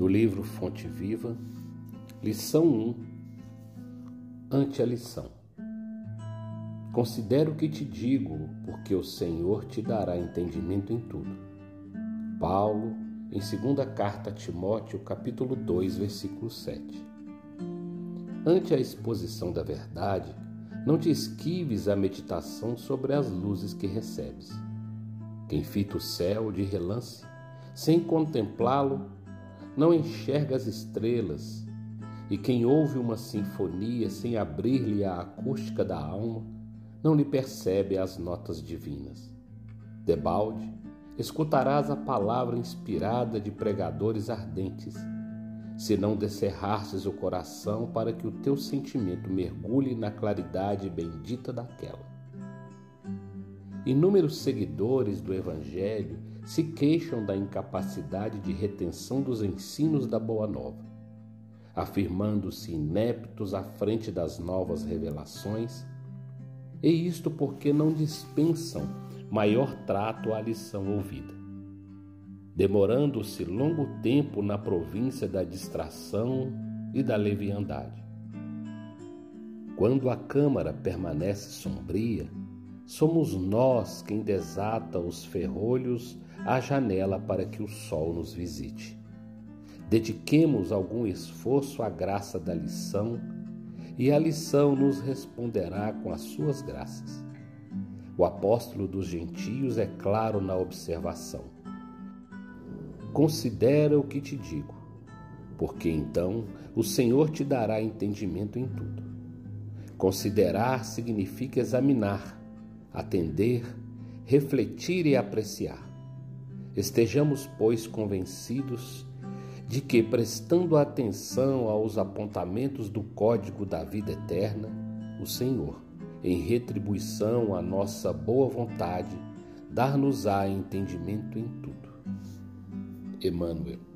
do livro Fonte Viva, lição 1, ante a lição. Considera o que te digo, porque o Senhor te dará entendimento em tudo. Paulo, em segunda carta a Timóteo, capítulo 2, versículo 7. Ante a exposição da verdade, não te esquives a meditação sobre as luzes que recebes. Quem fita o céu de relance, sem contemplá-lo, não enxerga as estrelas, e quem ouve uma sinfonia sem abrir-lhe a acústica da alma, não lhe percebe as notas divinas. Debalde, escutarás a palavra inspirada de pregadores ardentes, se não descerrasses o coração para que o teu sentimento mergulhe na claridade bendita daquela. Inúmeros seguidores do Evangelho se queixam da incapacidade de retenção dos ensinos da Boa Nova, afirmando-se ineptos à frente das novas revelações, e isto porque não dispensam maior trato à lição ouvida, demorando-se longo tempo na província da distração e da leviandade. Quando a câmara permanece sombria, somos nós quem desata os ferrolhos à janela para que o sol nos visite. Dediquemos algum esforço à graça da lição e a lição nos responderá com as suas graças. O apóstolo dos gentios é claro na observação. Considera o que te digo, porque então o Senhor te dará entendimento em tudo. Considerar significa examinar, atender, refletir e apreciar. Estejamos, pois, convencidos de que, prestando atenção aos apontamentos do código da vida eterna, o Senhor, em retribuição à nossa boa vontade, dar-nos-á entendimento em tudo. Emmanuel